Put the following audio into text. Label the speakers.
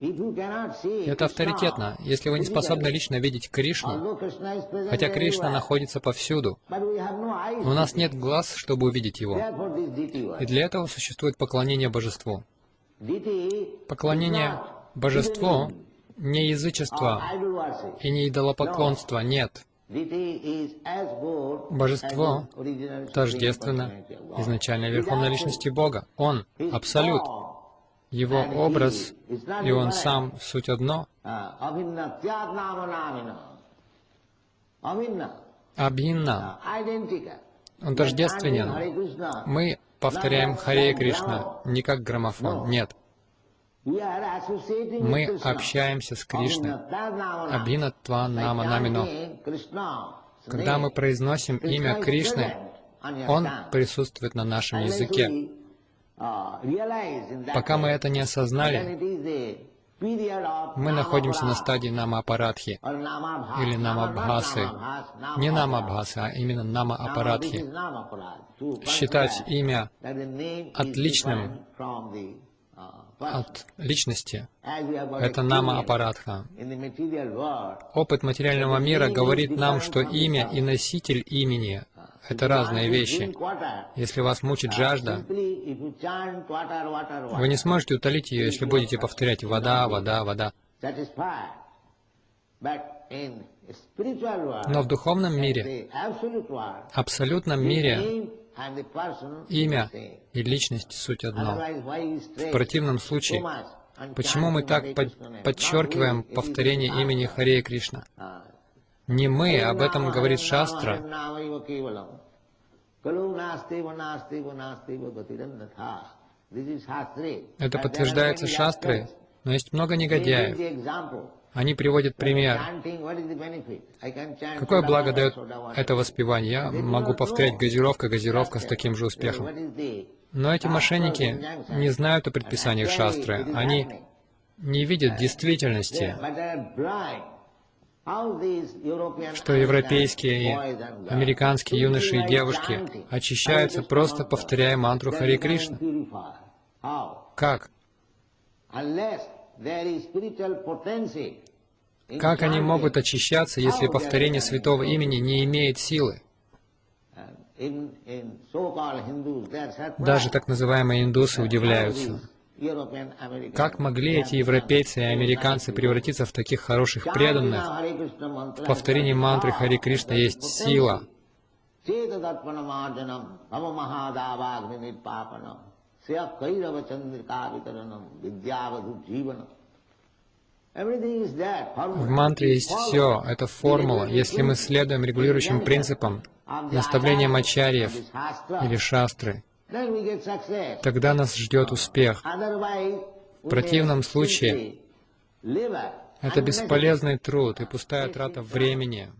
Speaker 1: Это авторитетно, если вы не способны лично видеть Кришну, хотя Кришна находится повсюду. Но у нас нет глаз, чтобы увидеть Его. И для этого существует поклонение Божеству. Поклонение Божеству не язычество и не идолопоклонство, нет. Божество тождественно изначальной Верховной Личности Бога. Он — Абсолют. Его образ и Он сам — суть одно. Абхинна. Он тождественен. Мы повторяем Харе Кришна не как граммофон, нет. Мы общаемся с Кришной. Абхинатва Нама Намино. Когда мы произносим имя Кришны, Он присутствует на нашем языке. Пока мы это не осознали, мы находимся на стадии намапарадхи или намабхасы. Не намабхасы, а именно намаапарадхи. Считать имя отличным от личности — это нама аппаратха. Опыт материального мира говорит нам, что имя и носитель имени — это разные вещи. Если вас мучит жажда, вы не сможете утолить ее, если будете повторять «вода, вода, вода». Но в духовном мире, абсолютном мире, имя и личность — суть одно. В противном случае, почему мы так под подчеркиваем повторение имени Харея Кришна? Не мы, об этом говорит Шастра. Это подтверждается Шастрой, но есть много негодяев. Они приводят пример. Какое благо дает это воспевание? Я могу повторять газировка, газировка с таким же успехом. Но эти мошенники не знают о предписаниях шастры. Они не видят действительности, что европейские и американские юноши и девушки очищаются, просто повторяя мантру Хари Кришна. Как? Как они могут очищаться, если повторение святого имени не имеет силы? Даже так называемые индусы удивляются. Как могли эти европейцы и американцы превратиться в таких хороших преданных? В повторении мантры Хари Кришна есть сила. В мантре есть все, это формула. Если мы следуем регулирующим принципам, наставлениям ачарьев или шастры, тогда нас ждет успех. В противном случае это бесполезный труд и пустая трата времени.